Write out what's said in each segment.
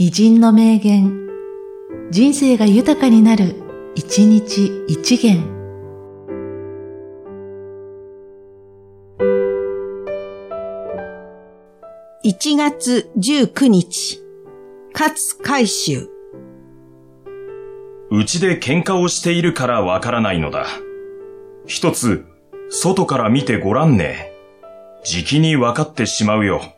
偉人の名言、人生が豊かになる、一日一元。1月19日、勝海舟。うちで喧嘩をしているからわからないのだ。一つ、外から見てごらんね。じきにわかってしまうよ。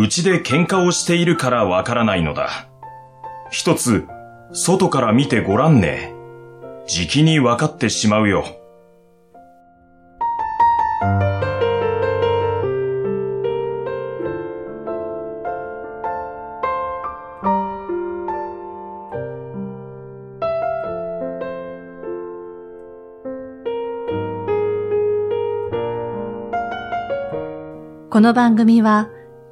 うちで喧嘩をしているからわからないのだ。一つ、外から見てごらんね。じきにわかってしまうよ。この番組は、